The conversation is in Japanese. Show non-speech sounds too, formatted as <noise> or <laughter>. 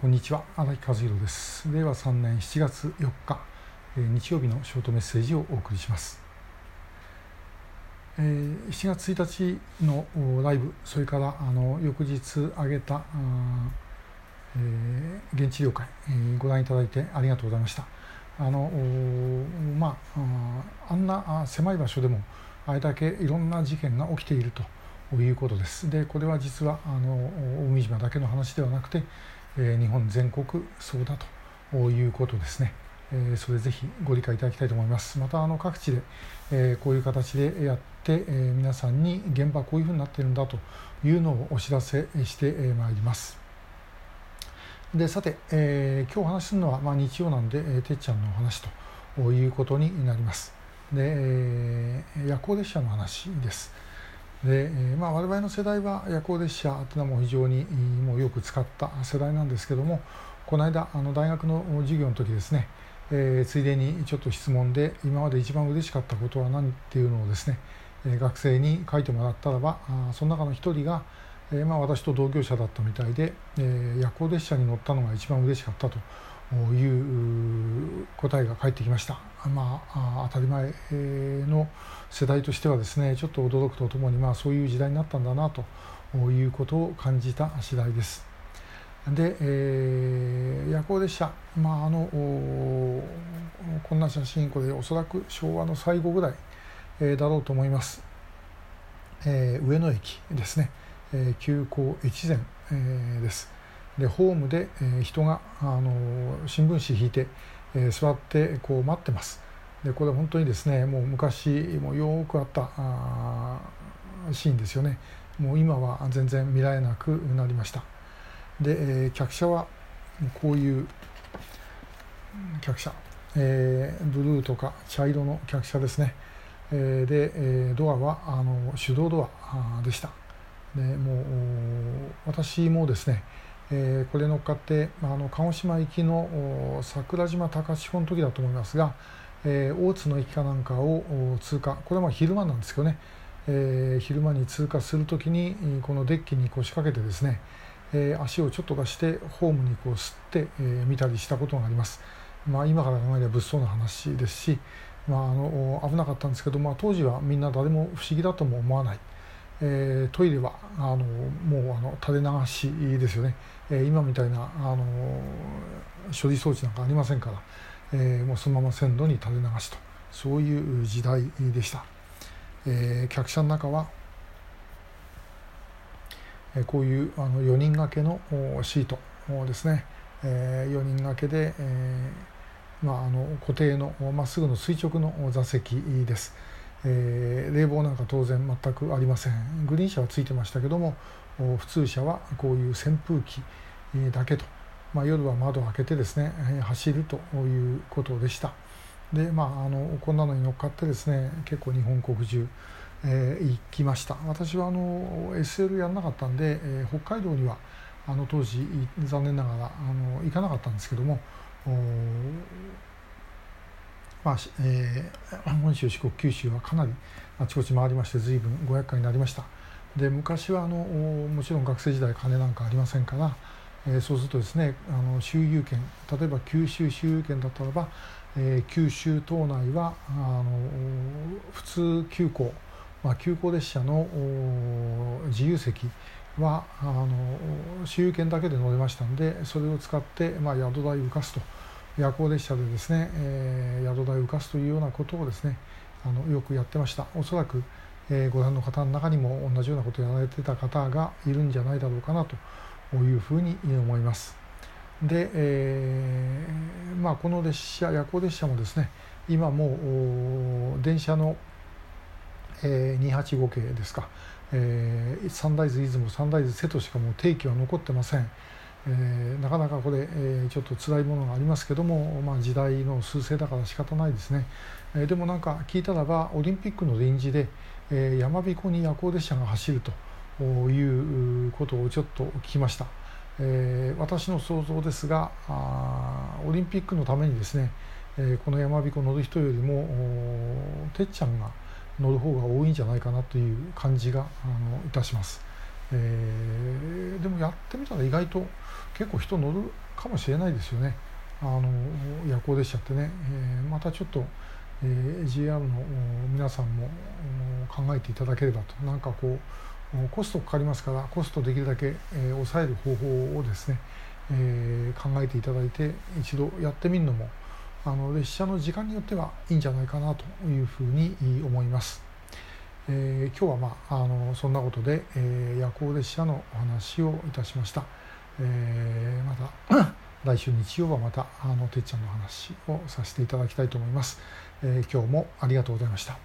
こんにちは荒木和弘です。令和3年7月4日、えー、日曜日のショートメッセージをお送りします、えー、7月1日のライブそれからあの翌日上げた、えー、現地了解、えー、ご覧いただいてありがとうございました。あのまああんな狭い場所でもあれだけいろんな事件が起きているということです。でこれは実はあの大海島だけの話ではなくてえ日本全国そうだということですね。えそれぜひご理解いただきたいと思います。またあの各地で、えこういう形でやって、え皆さんに現場こういうふうになっているんだというのをお知らせしてまいります。でさて、えー、今日お話しするのは、まあ、日曜なんで、えー、てっちゃんのお話ということになります。で、えー、夜行列車の話です。で、まあ、我々の世代は夜行列車というのはもう非常にもうよく使った世代なんですけどもこの間あの大学の授業の時ですね、えー、ついでにちょっと質問で今まで一番嬉しかったことは何っていうのをですね、え、学生に書いてもらったらばあその中の一人が、えーまあ、私と同業者だったみたいで、えー、夜行列車に乗ったのが一番嬉しかったという答えが返ってきました。まあ、当たり前の世代としてはですねちょっと驚くとともに、まあ、そういう時代になったんだなということを感じた次第です。で、えー、夜行列車、まあ、あのこんな写真これおそらく昭和の最後ぐらい、えー、だろうと思います、えー、上野駅ですね、えー、急行越前、えー、ですでホームで、え、人があの新聞紙引いて、え、座ってこう待ってます。でこれ本当にですねもう昔もよくあったあシーンですよね。もう今は全然見られなくなりました。で、え、客車はこういう客車、えー、ブルーとか茶色の客車ですね、え、で、え、ドアはあの手動ドアでした。でもう私もですねえー、これ乗っかってあの鹿児島行きの桜島高千穂の時だと思いますが、えー、大津の駅かなんかを通過これはま昼間なんですけどね、えー、昼間に通過する時にこのデッキに腰掛けてですね、え、足をちょっと出してホームにこう吸って、え、見たりしたことがあります。まあ、今から考えれば物騒な話ですし、まあ、あの危なかったんですけど、まあ、当時はみんな誰も不思議だとも思わない。えー、トイレはあのもうあの垂れ流しですよね、えー、今みたいなあの処理装置なんかありませんから、えー、もうそのまま線路に垂れ流しと。そういう時代でした、えー、客車の中は、えー、こういうあの4人掛けのシートですね、えー、4人掛けで、えーまあ、あの固定のまっすぐの垂直の座席です。えー、冷房なんか当然全くありません。グリーン車はついてましたけども普通車はこういう扇風機だけと、まあ、夜は窓を開けてですね走るということでした。でまああのこんなのに乗っかってですね結構日本国中、えー、行きました。私はあの SL やらなかったんで、えー、北海道にはあの当時残念ながらあの行かなかったんですけどもまあえー、本州四国九州はかなりあちこち回りまして随分ご厄介になりましたで昔はあのもちろん学生時代金なんかありませんから、えー、そうするとですねあの周遊券例えば九州周遊券だったらば、えー、九州島内はあの普通急行、まあ、急行列車の自由席はあの周遊券だけで乗れましたんでそれを使って、まあ、宿代を浮かすと。夜行列車でですね、えー、宿代を浮かすというようなことをですねあのよくやってました。おそらく、えー、ご覧の方の中にも同じようなことをやられてた方がいるんじゃないだろうかなというふうに思います。で、えー、まあ、この列車夜行列車もですね今もう電車の、えー、285系ですか、えー、サンライズ出雲サンライズ瀬戸しかもう定期は残ってません。えー、なかなかこれ、えー、ちょっと辛いものがありますけども、まあ、時代の趨勢だから仕方ないですね、えー、でもなんか聞いたらばオリンピックの臨時で、えー、山彦に夜行列車が走るということをちょっと聞きました、えー、私の想像ですがあオリンピックのためにですね、えー、この山彦乗る人よりもてっちゃんが乗る方が多いんじゃないかなという感じがあのいたします。えー、でもやってみたら意外と結構人乗るかもしれないですよね。あの夜行列車ってね、えー、またちょっと、えー、JR の皆さんも考えていただければと。なんかこうコストかかりますからコストできるだけ、えー、抑える方法をですね、えー、考えていただいて一度やってみるのもあの列車の時間によってはいいんじゃないかなというふうに思います。えー、今日は、まあ、あのそんなことで、えー、夜行列車のお話をいたしました。えー、また <coughs> 来週日曜はまたあのてっちゃんの話をさせていただきたいと思います。えー、今日もありがとうございました。